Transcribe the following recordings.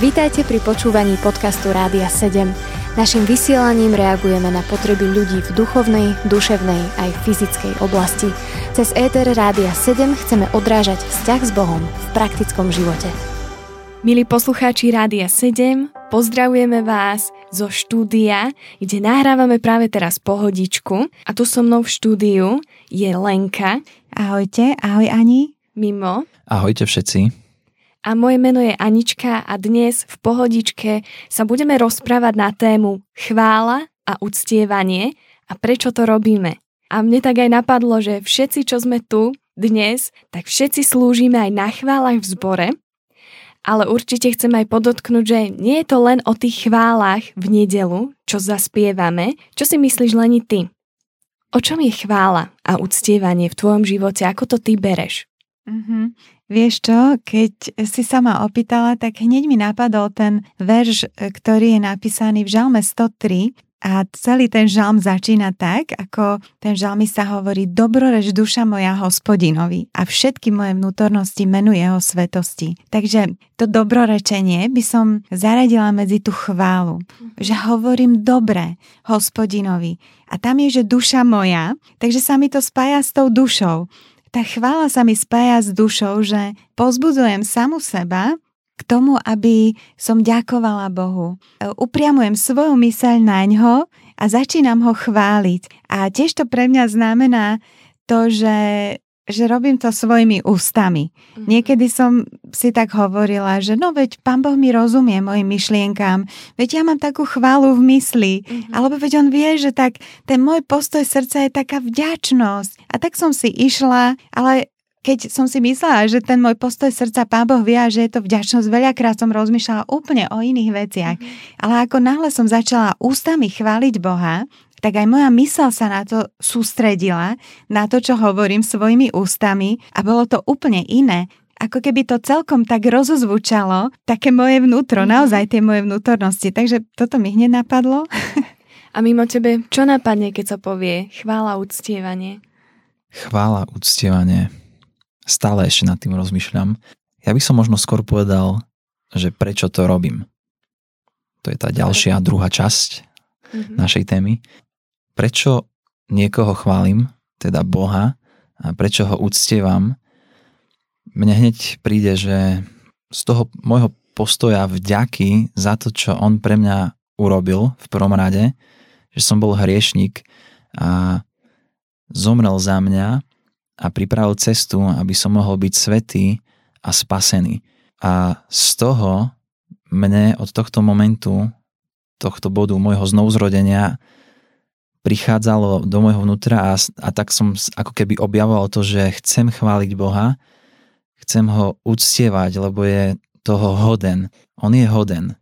Vítajte pri počúvaní podcastu Rádia 7. Naším vysielaním reagujeme na potreby ľudí v duchovnej, duševnej aj fyzickej oblasti. Cez ETR Rádia 7 chceme odrážať vzťah s Bohom v praktickom živote. Milí poslucháči Rádia 7, pozdravujeme vás zo štúdia, kde nahrávame práve teraz pohodičku a tu so mnou v štúdiu je Lenka. Ahojte, ahoj Ani. Mimo. Ahojte všetci a moje meno je Anička a dnes v pohodičke sa budeme rozprávať na tému chvála a uctievanie a prečo to robíme. A mne tak aj napadlo, že všetci, čo sme tu dnes, tak všetci slúžime aj na chválach v zbore, ale určite chcem aj podotknúť, že nie je to len o tých chválach v nedelu, čo zaspievame. Čo si myslíš, Leni, ty? O čom je chvála a uctievanie v tvojom živote? Ako to ty bereš? Mm-hmm. Vieš čo, keď si sa ma opýtala, tak hneď mi napadol ten verš, ktorý je napísaný v Žalme 103 a celý ten žalm začína tak, ako ten žalmi sa hovorí Dobroreč duša moja hospodinovi a všetky moje vnútornosti menuje jeho svetosti. Takže to dobrorečenie by som zaradila medzi tú chválu, že hovorím dobre hospodinovi. A tam je, že duša moja, takže sa mi to spája s tou dušou tá chvála sa mi spája s dušou, že pozbudzujem samu seba k tomu, aby som ďakovala Bohu. Upriamujem svoju myseľ na ňo a začínam ho chváliť. A tiež to pre mňa znamená to, že že robím to svojimi ústami. Mm-hmm. Niekedy som si tak hovorila, že no veď pán Boh mi rozumie mojim myšlienkám, veď ja mám takú chválu v mysli, mm-hmm. alebo veď on vie, že tak ten môj postoj srdca je taká vďačnosť. A tak som si išla, ale keď som si myslela, že ten môj postoj srdca Pán Boh vie, že je to vďačnosť, veľakrát som rozmýšľala úplne o iných veciach. Mm-hmm. Ale ako náhle som začala ústami chváliť Boha, tak aj moja mysel sa na to sústredila, na to, čo hovorím svojimi ústami a bolo to úplne iné. Ako keby to celkom tak rozozvučalo, také moje vnútro, mm-hmm. naozaj tie moje vnútornosti. Takže toto mi hneď napadlo. A mimo tebe, čo napadne, keď sa povie chvála, uctievanie? Chvála, uctievanie. Stále ešte nad tým rozmýšľam. Ja by som možno skôr povedal, že prečo to robím. To je tá ďalšia, druhá časť mm-hmm. našej témy prečo niekoho chválim, teda Boha, a prečo ho uctievam, mne hneď príde, že z toho môjho postoja vďaky za to, čo on pre mňa urobil v prvom rade, že som bol hriešnik a zomrel za mňa a pripravil cestu, aby som mohol byť svetý a spasený. A z toho mne od tohto momentu, tohto bodu môjho znovuzrodenia prichádzalo do môjho vnútra a, a tak som ako keby objavoval to, že chcem chváliť Boha, chcem ho uctievať, lebo je toho hoden. On je hoden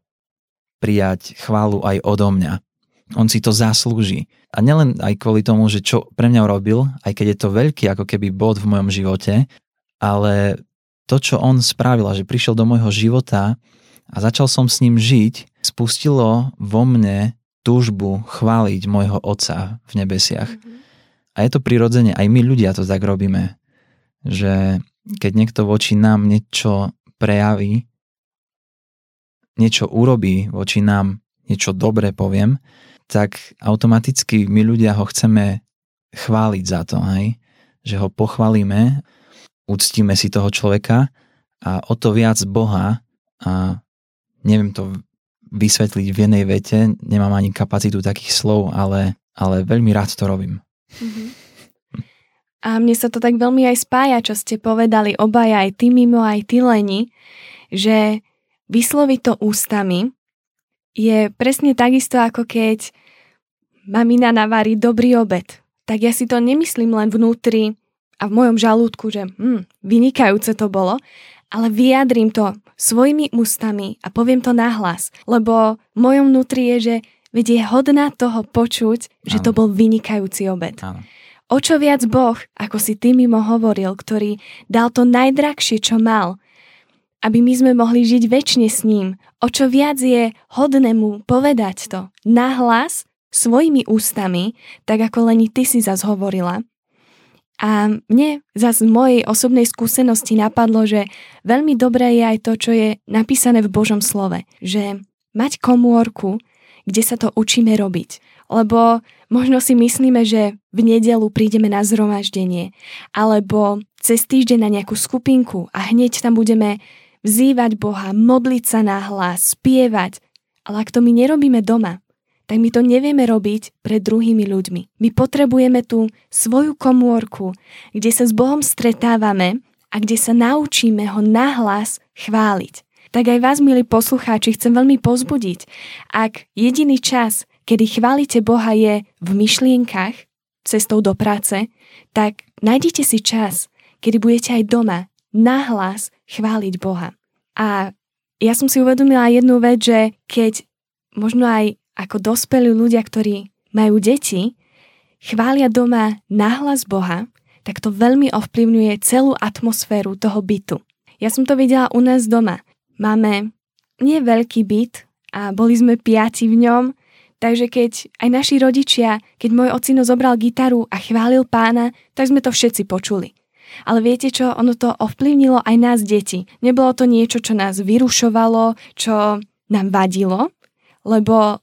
prijať chválu aj odo mňa. On si to zaslúži. A nielen aj kvôli tomu, že čo pre mňa urobil, aj keď je to veľký ako keby bod v mojom živote, ale to, čo on spravil, že prišiel do môjho života a začal som s ním žiť, spustilo vo mne túžbu chváliť môjho Otca v nebesiach. Mm-hmm. A je to prirodzene, aj my ľudia to tak robíme, že keď niekto voči nám niečo prejaví, niečo urobí voči nám, niečo dobré poviem, tak automaticky my ľudia ho chceme chváliť za to, hej? že ho pochválime, uctíme si toho človeka a o to viac Boha a neviem to vysvetliť v jednej vete, nemám ani kapacitu takých slov, ale, ale veľmi rád to robím. Mm-hmm. A mne sa to tak veľmi aj spája, čo ste povedali obaja, aj ty mimo, aj ty Leni, že vysloviť to ústami je presne takisto, ako keď mamina navarí dobrý obed. Tak ja si to nemyslím len vnútri a v mojom žalúdku, že hm, vynikajúce to bolo, ale vyjadrím to svojimi ústami a poviem to nahlas, lebo v mojom vnútri je, že veď je hodná toho počuť, že to bol vynikajúci obed. Áno. O čo viac Boh, ako si ty mimo hovoril, ktorý dal to najdrahšie, čo mal, aby my sme mohli žiť väčšine s ním. O čo viac je hodné mu povedať to nahlas, svojimi ústami, tak ako len ty si zas hovorila. A mne zase z mojej osobnej skúsenosti napadlo, že veľmi dobré je aj to, čo je napísané v Božom slove. Že mať komórku, kde sa to učíme robiť. Lebo možno si myslíme, že v nedelu prídeme na zhromaždenie alebo cez týždeň na nejakú skupinku a hneď tam budeme vzývať Boha, modliť sa na hlas, spievať. Ale ak to my nerobíme doma, tak my to nevieme robiť pred druhými ľuďmi. My potrebujeme tú svoju komórku, kde sa s Bohom stretávame a kde sa naučíme ho nahlas chváliť. Tak aj vás, milí poslucháči, chcem veľmi pozbudiť. Ak jediný čas, kedy chválite Boha je v myšlienkach, cestou do práce, tak nájdite si čas, kedy budete aj doma nahlas chváliť Boha. A ja som si uvedomila jednu vec, že keď možno aj ako dospelí ľudia, ktorí majú deti, chvália doma nahlas Boha, tak to veľmi ovplyvňuje celú atmosféru toho bytu. Ja som to videla u nás doma. Máme nie veľký byt a boli sme piati v ňom, takže keď aj naši rodičia, keď môj ocino zobral gitaru a chválil pána, tak sme to všetci počuli. Ale viete čo, ono to ovplyvnilo aj nás deti. Nebolo to niečo, čo nás vyrušovalo, čo nám vadilo, lebo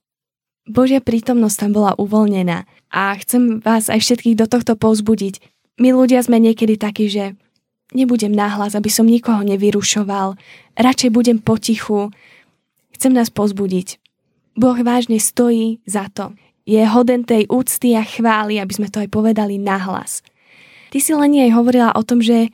Božia prítomnosť tam bola uvoľnená a chcem vás aj všetkých do tohto povzbudiť. My ľudia sme niekedy takí, že nebudem náhlas, aby som nikoho nevyrušoval, radšej budem potichu. Chcem nás pozbudiť. Boh vážne stojí za to. Je hoden tej úcty a chvály, aby sme to aj povedali nahlas. Ty si len aj hovorila o tom, že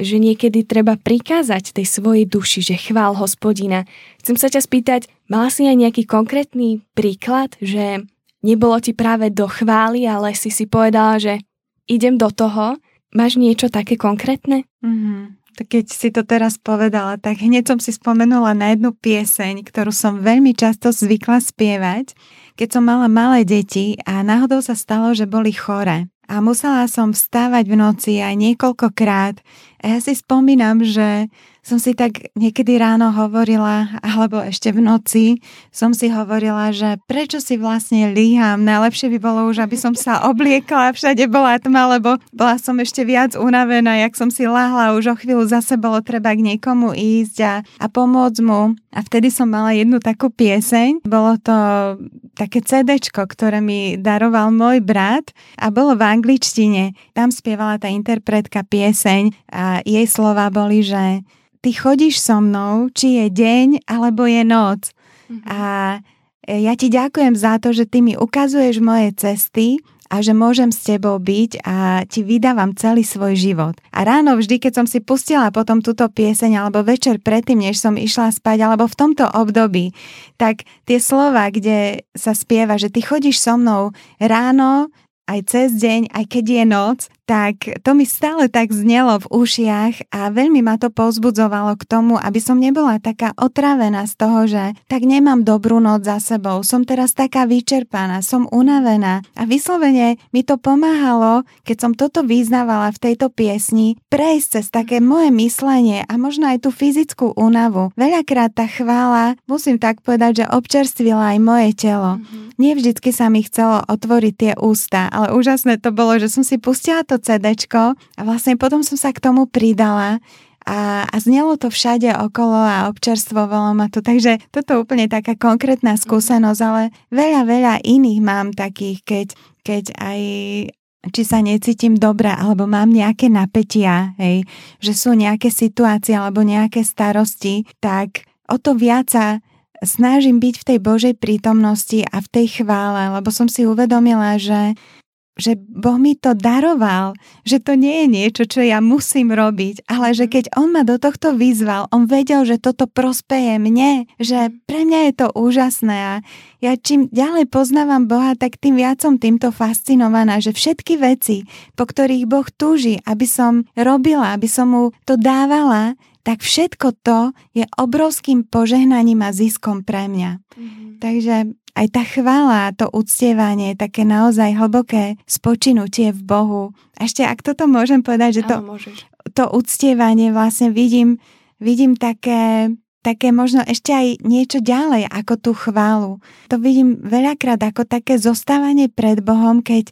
že niekedy treba prikázať tej svojej duši, že chvál hospodina. Chcem sa ťa spýtať, mala si aj nejaký konkrétny príklad, že nebolo ti práve do chvály, ale si si povedala, že idem do toho. Máš niečo také konkrétne? Mm-hmm. Tak keď si to teraz povedala, tak hneď som si spomenula na jednu pieseň, ktorú som veľmi často zvykla spievať, keď som mala malé deti a náhodou sa stalo, že boli chore a musela som vstávať v noci aj niekoľkokrát. A ja si spomínam, že som si tak niekedy ráno hovorila, alebo ešte v noci som si hovorila, že prečo si vlastne líham. Najlepšie by bolo už, aby som sa obliekla, všade bola tma, lebo bola som ešte viac unavená, jak som si lahla, už o chvíľu zase bolo treba k niekomu ísť a, a pomôcť mu. A vtedy som mala jednu takú pieseň. Bolo to také CD, ktoré mi daroval môj brat a bolo v angličtine. Tam spievala tá interpretka pieseň a jej slova boli, že ty chodíš so mnou, či je deň alebo je noc. Mm-hmm. A ja ti ďakujem za to, že ty mi ukazuješ moje cesty a že môžem s tebou byť a ti vydávam celý svoj život. A ráno vždy, keď som si pustila potom túto pieseň alebo večer predtým, než som išla spať alebo v tomto období, tak tie slova, kde sa spieva, že ty chodíš so mnou ráno, aj cez deň, aj keď je noc, tak to mi stále tak znelo v ušiach a veľmi ma to pozbudzovalo k tomu, aby som nebola taká otravená z toho, že tak nemám dobrú noc za sebou, som teraz taká vyčerpaná, som unavená a vyslovene mi to pomáhalo, keď som toto vyznávala v tejto piesni, prejsť cez také moje myslenie a možno aj tú fyzickú únavu. Veľakrát tá chvála, musím tak povedať, že občerstvila aj moje telo. Mm-hmm. Nie vždycky sa mi chcelo otvoriť tie ústa, ale úžasné to bolo, že som si pustila to CDčko a vlastne potom som sa k tomu pridala a, a znelo to všade okolo a občerstvovalo ma to. Takže toto je úplne taká konkrétna skúsenosť, ale veľa, veľa iných mám takých, keď, keď aj či sa necítim dobre, alebo mám nejaké napätia, hej, že sú nejaké situácie alebo nejaké starosti, tak o to viac sa snažím byť v tej Božej prítomnosti a v tej chvále, lebo som si uvedomila, že že Boh mi to daroval, že to nie je niečo, čo ja musím robiť, ale že keď On ma do tohto vyzval, On vedel, že toto prospeje mne, že pre mňa je to úžasné a ja čím ďalej poznávam Boha, tak tým viac som týmto fascinovaná, že všetky veci, po ktorých Boh túži, aby som robila, aby som mu to dávala, tak všetko to je obrovským požehnaním a ziskom pre mňa. Mm-hmm. Takže aj tá chvála, to uctievanie, také naozaj hlboké spočinutie v Bohu. Ešte ak toto môžem povedať, že to, Áno, to uctievanie vlastne vidím, vidím také, také možno ešte aj niečo ďalej ako tú chválu. To vidím veľakrát ako také zostávanie pred Bohom, keď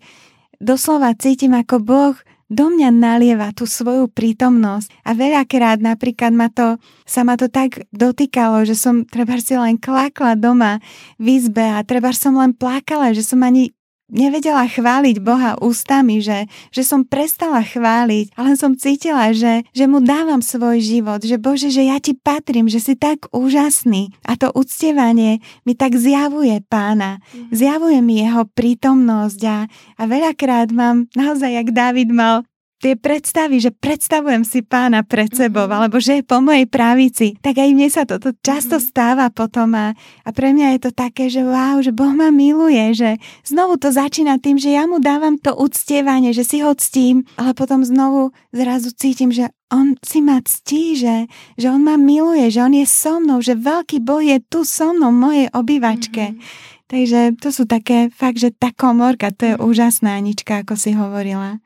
doslova cítim, ako Boh do mňa nalieva tú svoju prítomnosť a veľakrát napríklad ma to, sa ma to tak dotýkalo, že som treba si len klakla doma v izbe a treba som len plakala, že som ani nevedela chváliť Boha ústami, že, že som prestala chváliť, ale som cítila, že, že mu dávam svoj život, že Bože, že ja ti patrím, že si tak úžasný. A to uctievanie mi tak zjavuje pána, mhm. zjavuje mi jeho prítomnosť a, a veľakrát mám naozaj, jak David mal tie predstavy, že predstavujem si pána pred sebou, mm-hmm. alebo že je po mojej pravici, tak aj mne sa toto často mm-hmm. stáva potom a, a pre mňa je to také, že wow, že Boh ma miluje, že znovu to začína tým, že ja mu dávam to uctievanie, že si ho ctím, ale potom znovu zrazu cítim, že on si ma ctí, že, že on ma miluje, že on je so mnou, že veľký Boh je tu so mnou, v mojej obývačke. Mm-hmm. Takže to sú také, fakt, že tá komorka, to je mm-hmm. úžasná, Anička, ako si hovorila.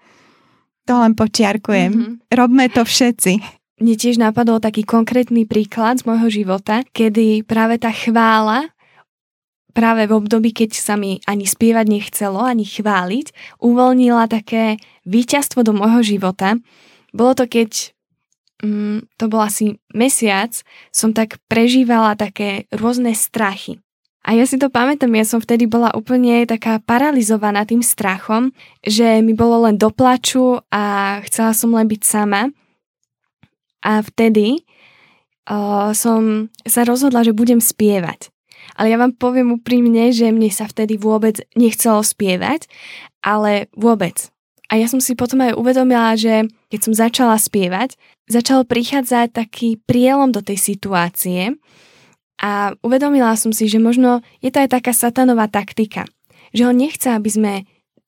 To len počiarkujem. Mm-hmm. Robme to všetci. Mne tiež napadol taký konkrétny príklad z môjho života, kedy práve tá chvála práve v období, keď sa mi ani spievať nechcelo, ani chváliť, uvoľnila také víťazstvo do môjho života. Bolo to, keď mm, to bol asi mesiac, som tak prežívala také rôzne strachy. A ja si to pamätám, ja som vtedy bola úplne taká paralizovaná tým strachom, že mi bolo len do plaču a chcela som len byť sama. A vtedy uh, som sa rozhodla, že budem spievať. Ale ja vám poviem úprimne, že mne sa vtedy vôbec nechcelo spievať, ale vôbec. A ja som si potom aj uvedomila, že keď som začala spievať, začal prichádzať taký prielom do tej situácie, a uvedomila som si, že možno je to aj taká satanová taktika, že on nechce, aby sme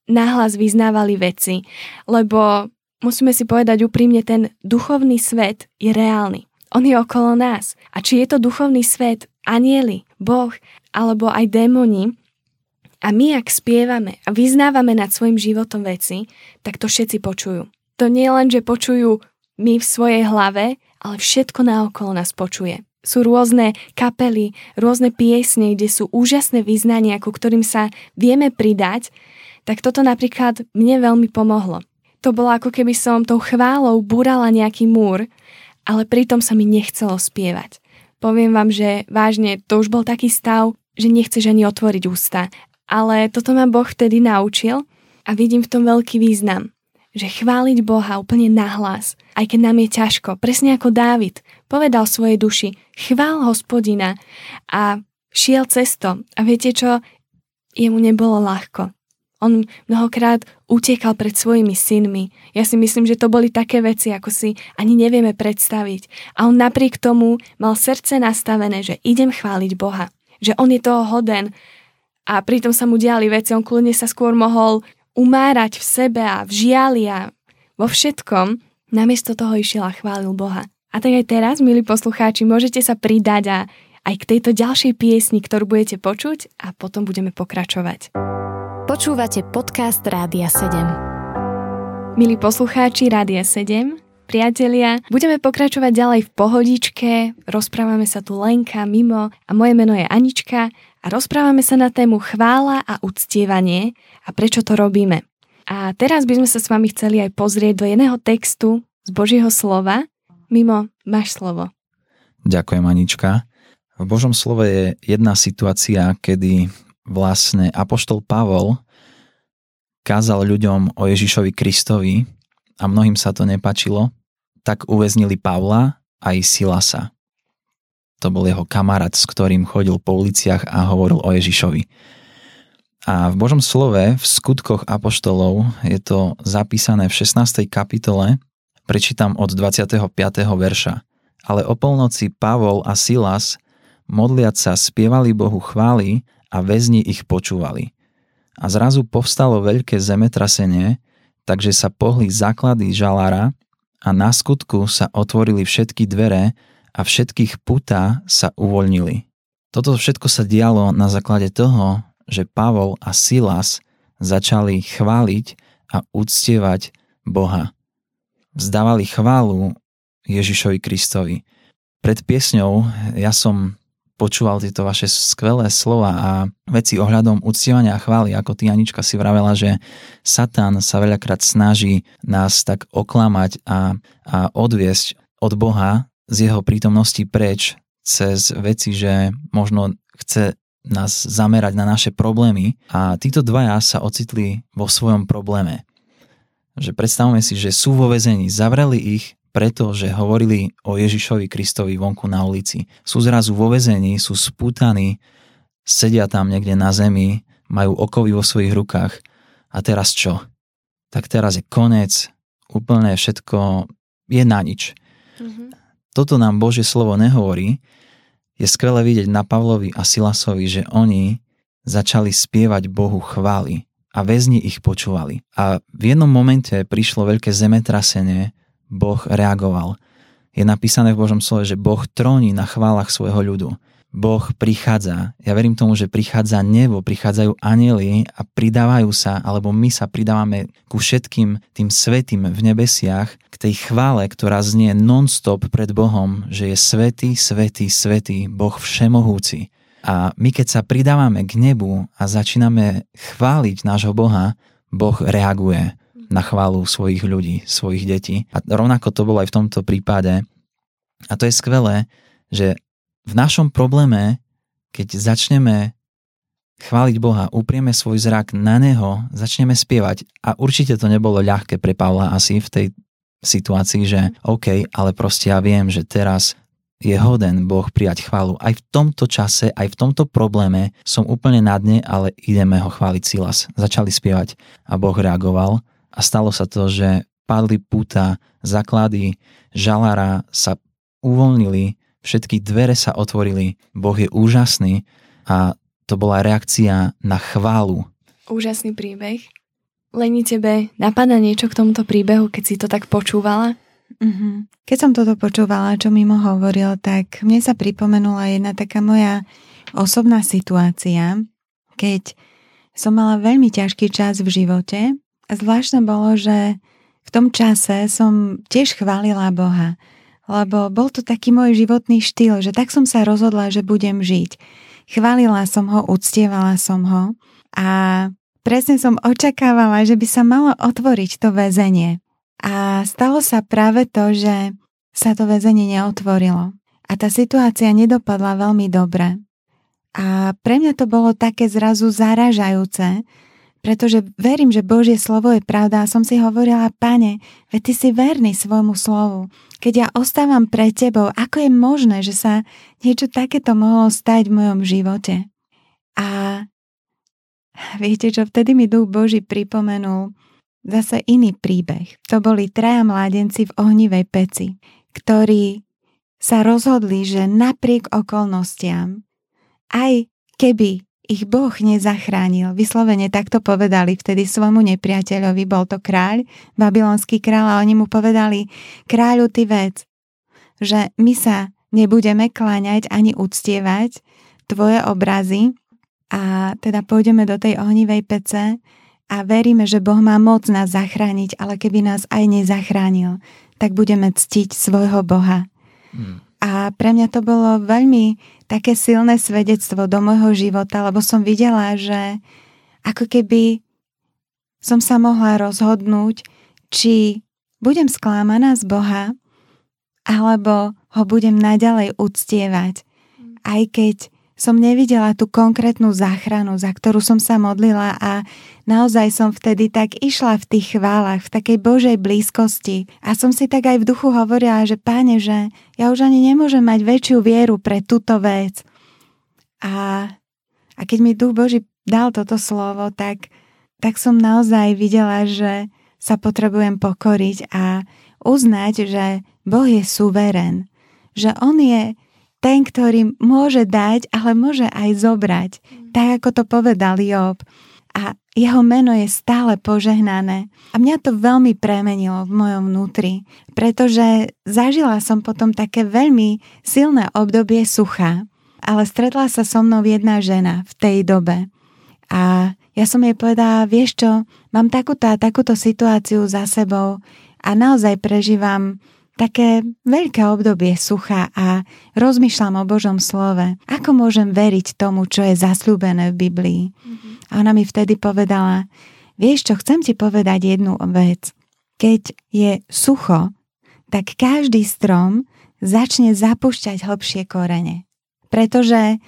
nahlas vyznávali veci, lebo musíme si povedať úprimne, ten duchovný svet je reálny. On je okolo nás. A či je to duchovný svet, anieli, Boh alebo aj démoni, a my, ak spievame a vyznávame nad svojim životom veci, tak to všetci počujú. To nie len, že počujú my v svojej hlave, ale všetko naokolo nás počuje sú rôzne kapely, rôzne piesne, kde sú úžasné význania, ku ktorým sa vieme pridať, tak toto napríklad mne veľmi pomohlo. To bolo ako keby som tou chválou búrala nejaký múr, ale pritom sa mi nechcelo spievať. Poviem vám, že vážne, to už bol taký stav, že nechceš ani otvoriť ústa. Ale toto ma Boh vtedy naučil a vidím v tom veľký význam že chváliť Boha úplne nahlas, aj keď nám je ťažko, presne ako Dávid, povedal svojej duši, chvál hospodina a šiel cesto. A viete čo? Jemu nebolo ľahko. On mnohokrát utekal pred svojimi synmi. Ja si myslím, že to boli také veci, ako si ani nevieme predstaviť. A on napriek tomu mal srdce nastavené, že idem chváliť Boha. Že on je toho hoden. A pritom sa mu diali veci, on kľudne sa skôr mohol umárať v sebe a v žiali a vo všetkom, namiesto toho išiel a chválil Boha. A tak aj teraz, milí poslucháči, môžete sa pridať a aj k tejto ďalšej piesni, ktorú budete počuť a potom budeme pokračovať. Počúvate podcast Rádia 7. Milí poslucháči Rádia 7, priatelia, budeme pokračovať ďalej v pohodičke, rozprávame sa tu Lenka, Mimo a moje meno je Anička a rozprávame sa na tému chvála a uctievanie a prečo to robíme. A teraz by sme sa s vami chceli aj pozrieť do jedného textu z Božieho slova. Mimo, máš slovo. Ďakujem, Anička. V Božom slove je jedna situácia, kedy vlastne Apoštol Pavol kázal ľuďom o Ježišovi Kristovi a mnohým sa to nepačilo, tak uväznili Pavla aj Silasa. To bol jeho kamarát, s ktorým chodil po uliciach a hovoril o Ježišovi. A v Božom slove, v skutkoch apoštolov, je to zapísané v 16. kapitole, prečítam od 25. verša. Ale o polnoci Pavol a Silas, modliať sa, spievali Bohu chvály a väzni ich počúvali. A zrazu povstalo veľké zemetrasenie, takže sa pohli základy žalára a na skutku sa otvorili všetky dvere a všetkých putá sa uvoľnili. Toto všetko sa dialo na základe toho, že Pavol a Silas začali chváliť a uctievať Boha. Vzdávali chválu Ježišovi Kristovi. Pred piesňou ja som počúval tieto vaše skvelé slova a veci ohľadom uctievania a chvály, ako ty Anička si vravela, že Satan sa veľakrát snaží nás tak oklamať a, a odviesť od Boha z jeho prítomnosti preč cez veci, že možno chce nás zamerať na naše problémy a títo dvaja sa ocitli vo svojom probléme. Že predstavme si, že sú vo vezení, zavreli ich, pretože hovorili o Ježišovi Kristovi vonku na ulici. Sú zrazu vo vezení, sú spútaní, sedia tam niekde na zemi, majú okovy vo svojich rukách. A teraz čo? Tak teraz je koniec, úplne všetko je na nič. Mm-hmm. Toto nám Božie slovo nehovorí. Je skvelé vidieť na Pavlovi a Silasovi, že oni začali spievať Bohu chvály a väzni ich počúvali. A v jednom momente prišlo veľké zemetrasenie, Boh reagoval. Je napísané v Božom slove, že Boh tróni na chválach svojho ľudu. Boh prichádza. Ja verím tomu, že prichádza nebo, prichádzajú anieli a pridávajú sa, alebo my sa pridávame ku všetkým tým svetým v nebesiach, k tej chvále, ktorá znie non-stop pred Bohom, že je svetý, svetý, svetý, Boh všemohúci. A my keď sa pridávame k nebu a začíname chváliť nášho Boha, Boh reaguje na chválu svojich ľudí, svojich detí. A rovnako to bolo aj v tomto prípade. A to je skvelé, že v našom probléme, keď začneme chváliť Boha, uprieme svoj zrak na Neho, začneme spievať. A určite to nebolo ľahké pre Pavla asi v tej situácii, že OK, ale proste ja viem, že teraz je hoden Boh prijať chválu. Aj v tomto čase, aj v tomto probléme som úplne na dne, ale ideme ho chváliť Silas. Začali spievať a Boh reagoval a stalo sa to, že padli púta, zaklady žalára sa uvoľnili, všetky dvere sa otvorili, Boh je úžasný a to bola reakcia na chválu. Úžasný príbeh. Leni, tebe napadá niečo k tomuto príbehu, keď si to tak počúvala? Mm-hmm. Keď som toto počúvala, čo mimo hovoril, tak mne sa pripomenula jedna taká moja osobná situácia, keď som mala veľmi ťažký čas v živote zvláštne bolo, že v tom čase som tiež chválila Boha, lebo bol to taký môj životný štýl, že tak som sa rozhodla, že budem žiť. Chválila som ho, uctievala som ho a presne som očakávala, že by sa malo otvoriť to väzenie. A stalo sa práve to, že sa to väzenie neotvorilo. A tá situácia nedopadla veľmi dobre. A pre mňa to bolo také zrazu zaražajúce, pretože verím, že Božie slovo je pravda a som si hovorila, pane, veď ty si verný svojmu slovu. Keď ja ostávam pred tebou, ako je možné, že sa niečo takéto mohlo stať v mojom živote? A viete čo, vtedy mi Duch Boží pripomenul zase iný príbeh. To boli traja mládenci v ohnivej peci, ktorí sa rozhodli, že napriek okolnostiam, aj keby ich Boh nezachránil. Vyslovene takto povedali vtedy svojmu nepriateľovi, bol to kráľ, babylonský kráľ a oni mu povedali, kráľu ty vec, že my sa nebudeme kláňať ani uctievať tvoje obrazy a teda pôjdeme do tej ohnivej pece a veríme, že Boh má moc nás zachrániť, ale keby nás aj nezachránil, tak budeme ctiť svojho Boha. Hmm. A pre mňa to bolo veľmi také silné svedectvo do môjho života, lebo som videla, že ako keby som sa mohla rozhodnúť, či budem sklámaná z Boha, alebo ho budem naďalej uctievať, aj keď som nevidela tú konkrétnu záchranu, za ktorú som sa modlila a naozaj som vtedy tak išla v tých chválach, v takej Božej blízkosti a som si tak aj v duchu hovorila, že páne, že ja už ani nemôžem mať väčšiu vieru pre túto vec. A, a keď mi Duch Boží dal toto slovo, tak, tak som naozaj videla, že sa potrebujem pokoriť a uznať, že Boh je suverén, že On je ten, ktorý môže dať, ale môže aj zobrať. Mm. Tak ako to povedal Job. A jeho meno je stále požehnané. A mňa to veľmi premenilo v mojom vnútri, pretože zažila som potom také veľmi silné obdobie sucha, ale stretla sa so mnou jedna žena v tej dobe. A ja som jej povedala, vieš čo, mám takúto a takúto situáciu za sebou a naozaj prežívam také veľké obdobie sucha a rozmýšľam o Božom slove. Ako môžem veriť tomu, čo je zasľúbené v Biblii? Mm-hmm. A ona mi vtedy povedala, vieš čo, chcem ti povedať jednu vec. Keď je sucho, tak každý strom začne zapúšťať hlbšie korene. Pretože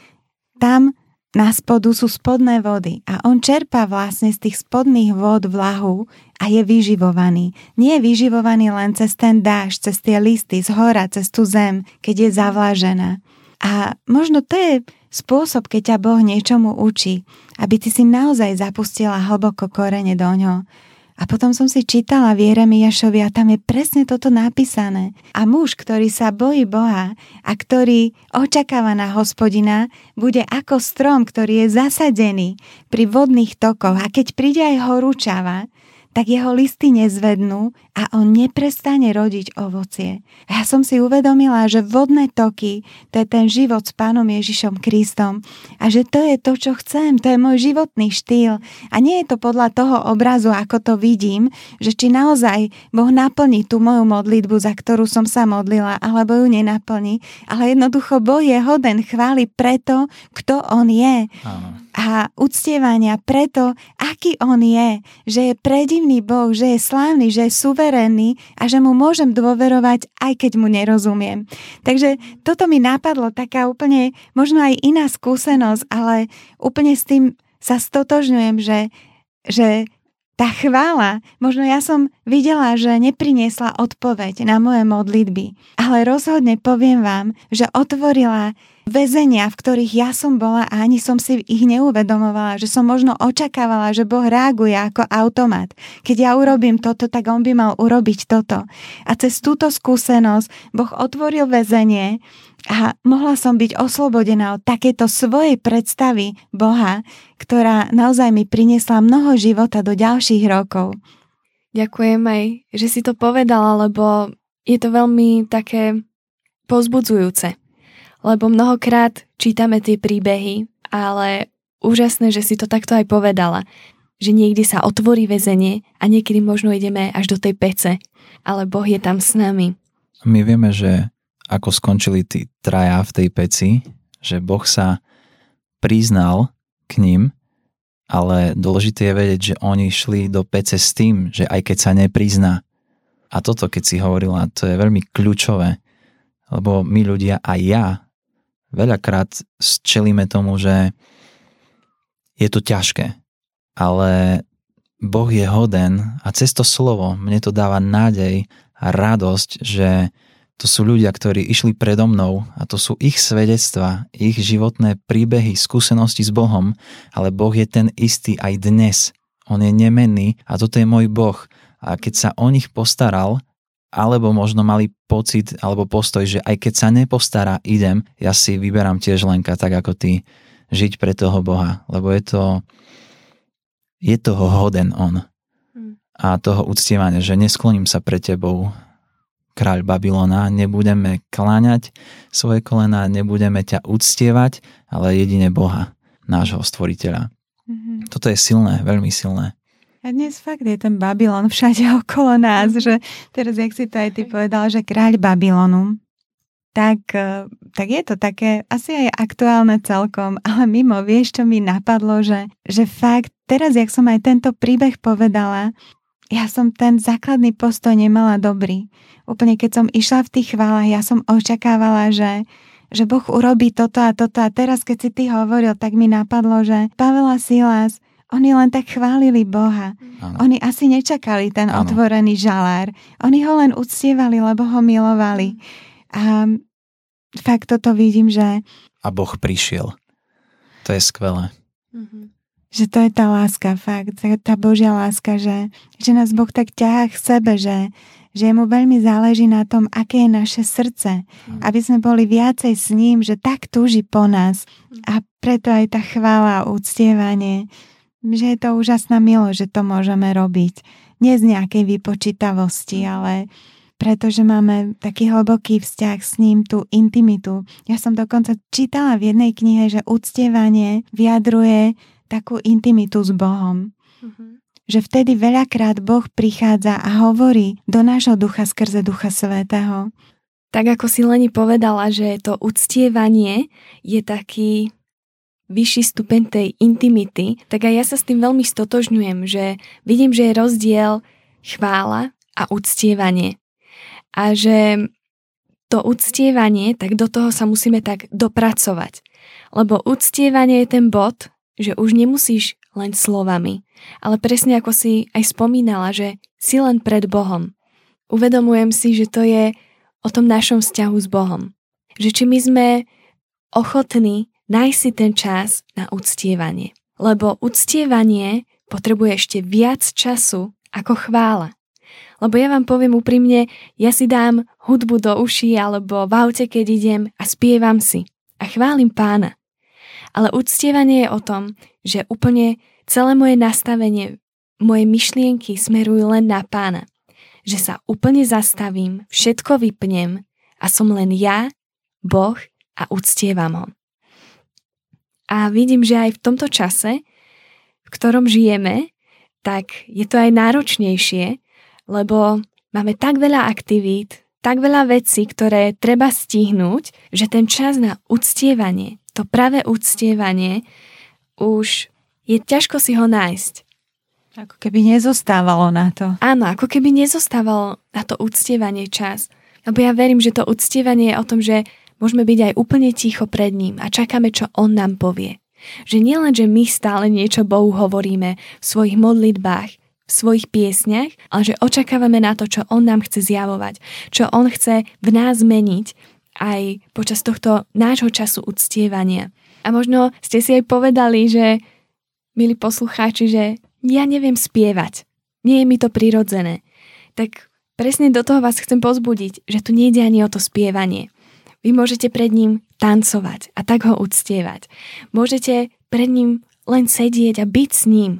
tam na spodu sú spodné vody a on čerpá vlastne z tých spodných vod vlahu a je vyživovaný. Nie je vyživovaný len cez ten dáž, cez tie listy, z hora, cez tú zem, keď je zavlážená. A možno to je spôsob, keď ťa Boh niečomu učí, aby ty si naozaj zapustila hlboko korene do ňo a potom som si čítala v Jeremiašovi a tam je presne toto napísané. A muž, ktorý sa bojí Boha a ktorý očakáva na hospodina, bude ako strom, ktorý je zasadený pri vodných tokoch a keď príde aj horúčava, tak jeho listy nezvednú a on neprestane rodiť ovocie. Ja som si uvedomila, že vodné toky, to je ten život s Pánom Ježišom Kristom a že to je to, čo chcem, to je môj životný štýl. A nie je to podľa toho obrazu, ako to vidím, že či naozaj Boh naplní tú moju modlitbu, za ktorú som sa modlila, alebo ju nenaplní, ale jednoducho Boh je hoden chváli preto, kto On je. Áno a uctievania preto, aký on je, že je predivný Boh, že je slávny, že je suverénny a že mu môžem dôverovať, aj keď mu nerozumiem. Takže toto mi napadlo, taká úplne, možno aj iná skúsenosť, ale úplne s tým sa stotožňujem, že, že tá chvála, možno ja som videla, že nepriniesla odpoveď na moje modlitby, ale rozhodne poviem vám, že otvorila väzenia, v ktorých ja som bola a ani som si ich neuvedomovala, že som možno očakávala, že Boh reaguje ako automat. Keď ja urobím toto, tak on by mal urobiť toto. A cez túto skúsenosť Boh otvoril väzenie a mohla som byť oslobodená od takéto svojej predstavy Boha, ktorá naozaj mi priniesla mnoho života do ďalších rokov. Ďakujem aj, že si to povedala, lebo je to veľmi také pozbudzujúce lebo mnohokrát čítame tie príbehy, ale úžasné, že si to takto aj povedala, že niekdy sa otvorí väzenie a niekedy možno ideme až do tej pece, ale Boh je tam s nami. My vieme, že ako skončili tí traja v tej peci, že Boh sa priznal k ním, ale dôležité je vedieť, že oni šli do pece s tým, že aj keď sa neprizná. A toto, keď si hovorila, to je veľmi kľúčové, lebo my ľudia, aj ja, veľakrát čelíme tomu, že je to ťažké, ale Boh je hoden a cez to slovo mne to dáva nádej a radosť, že to sú ľudia, ktorí išli predo mnou a to sú ich svedectva, ich životné príbehy, skúsenosti s Bohom, ale Boh je ten istý aj dnes. On je nemenný a toto je môj Boh. A keď sa o nich postaral, alebo možno mali pocit alebo postoj, že aj keď sa nepostará, idem, ja si vyberám tiež Lenka tak ako ty, žiť pre toho Boha, lebo je to je toho hoden on hmm. a toho uctievania, že neskloním sa pre tebou kráľ Babylona, nebudeme kláňať svoje kolena, nebudeme ťa uctievať, ale jedine Boha, nášho stvoriteľa. Mm-hmm. Toto je silné, veľmi silné. A dnes fakt je ten Babylon všade okolo nás, že teraz, jak si to aj ty povedal, že kráľ Babylonu, tak, e, tak je to také asi aj aktuálne celkom, ale mimo, vieš, čo mi napadlo, že, že fakt, teraz, jak som aj tento príbeh povedala, ja som ten základný postoj nemala dobrý. Úplne keď som išla v tých chválach, ja som očakávala, že, že Boh urobí toto a toto a teraz, keď si ty hovoril, tak mi napadlo, že Pavela Silas oni len tak chválili Boha. Ano. Oni asi nečakali ten ano. otvorený žalár. Oni ho len uctievali, lebo ho milovali. A fakt toto vidím, že... A Boh prišiel. To je skvelé. Mhm. Že to je tá láska, fakt. Tá Božia láska, že, že nás Boh tak ťahá k sebe, že, že mu veľmi záleží na tom, aké je naše srdce. Aby sme boli viacej s ním, že tak túži po nás. Mhm. A preto aj tá chvála a uctievanie že je to úžasná milo, že to môžeme robiť. Nie z nejakej vypočítavosti, ale pretože máme taký hlboký vzťah s ním, tú intimitu. Ja som dokonca čítala v jednej knihe, že uctievanie vyjadruje takú intimitu s Bohom. Mm-hmm. že vtedy veľakrát Boh prichádza a hovorí do nášho ducha skrze Ducha Svetého. Tak ako si Leni povedala, že to uctievanie je taký vyšší stupeň tej intimity, tak aj ja sa s tým veľmi stotožňujem, že vidím, že je rozdiel chvála a uctievanie. A že to uctievanie, tak do toho sa musíme tak dopracovať. Lebo uctievanie je ten bod, že už nemusíš len slovami, ale presne ako si aj spomínala, že si len pred Bohom. Uvedomujem si, že to je o tom našom vzťahu s Bohom. Že či my sme ochotní nájsť si ten čas na uctievanie. Lebo uctievanie potrebuje ešte viac času ako chvála. Lebo ja vám poviem úprimne, ja si dám hudbu do uší alebo v aute, keď idem a spievam si a chválim pána. Ale uctievanie je o tom, že úplne celé moje nastavenie, moje myšlienky smerujú len na pána. Že sa úplne zastavím, všetko vypnem a som len ja, Boh a uctievam ho. A vidím, že aj v tomto čase, v ktorom žijeme, tak je to aj náročnejšie, lebo máme tak veľa aktivít, tak veľa vecí, ktoré treba stihnúť, že ten čas na uctievanie, to práve uctievanie, už je ťažko si ho nájsť. Ako keby nezostávalo na to. Áno, ako keby nezostávalo na to uctievanie čas. Lebo ja verím, že to uctievanie je o tom, že môžeme byť aj úplne ticho pred ním a čakáme, čo on nám povie. Že nielen, že my stále niečo Bohu hovoríme v svojich modlitbách, v svojich piesniach, ale že očakávame na to, čo on nám chce zjavovať, čo on chce v nás meniť aj počas tohto nášho času uctievania. A možno ste si aj povedali, že, milí poslucháči, že ja neviem spievať. Nie je mi to prirodzené. Tak presne do toho vás chcem pozbudiť, že tu nejde ani o to spievanie. Vy môžete pred ním tancovať a tak ho uctievať. Môžete pred ním len sedieť a byť s ním.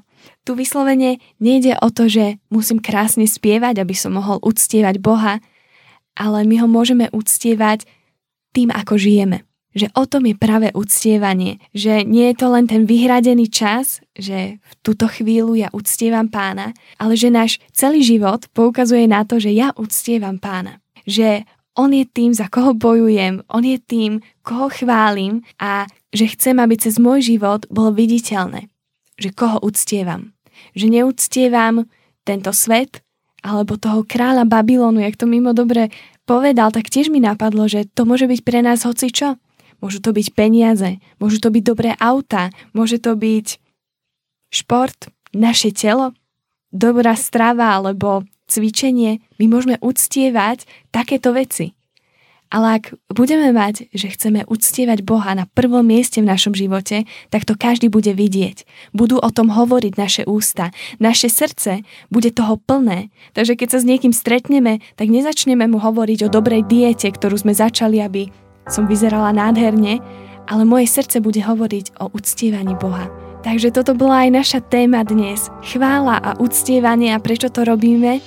Tu vyslovene nejde o to, že musím krásne spievať, aby som mohol uctievať Boha, ale my ho môžeme uctievať tým, ako žijeme. Že o tom je práve uctievanie. Že nie je to len ten vyhradený čas, že v túto chvíľu ja uctievam pána, ale že náš celý život poukazuje na to, že ja uctievam pána. Že on je tým, za koho bojujem, on je tým, koho chválim a že chcem, aby cez môj život bolo viditeľné, že koho uctievam. Že neúctievam tento svet, alebo toho kráľa Babylonu, jak to mimo dobre povedal, tak tiež mi napadlo, že to môže byť pre nás hoci čo. Môžu to byť peniaze, môžu to byť dobré auta, môže to byť šport, naše telo, dobrá strava alebo cvičenie, my môžeme uctievať takéto veci. Ale ak budeme mať, že chceme uctievať Boha na prvom mieste v našom živote, tak to každý bude vidieť. Budú o tom hovoriť naše ústa. Naše srdce bude toho plné. Takže keď sa s niekým stretneme, tak nezačneme mu hovoriť o dobrej diete, ktorú sme začali, aby som vyzerala nádherne, ale moje srdce bude hovoriť o uctievaní Boha. Takže toto bola aj naša téma dnes. Chvála a uctievanie a prečo to robíme?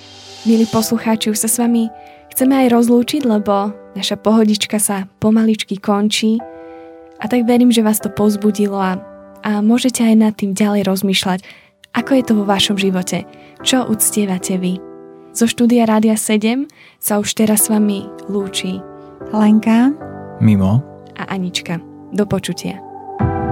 Milí poslucháči, už sa s vami chceme aj rozlúčiť, lebo naša pohodička sa pomaličky končí a tak verím, že vás to pozbudilo a, a môžete aj nad tým ďalej rozmýšľať, ako je to vo vašom živote, čo uctievate vy. Zo štúdia Rádia 7 sa už teraz s vami lúči Lenka, Mimo a Anička. Do počutia.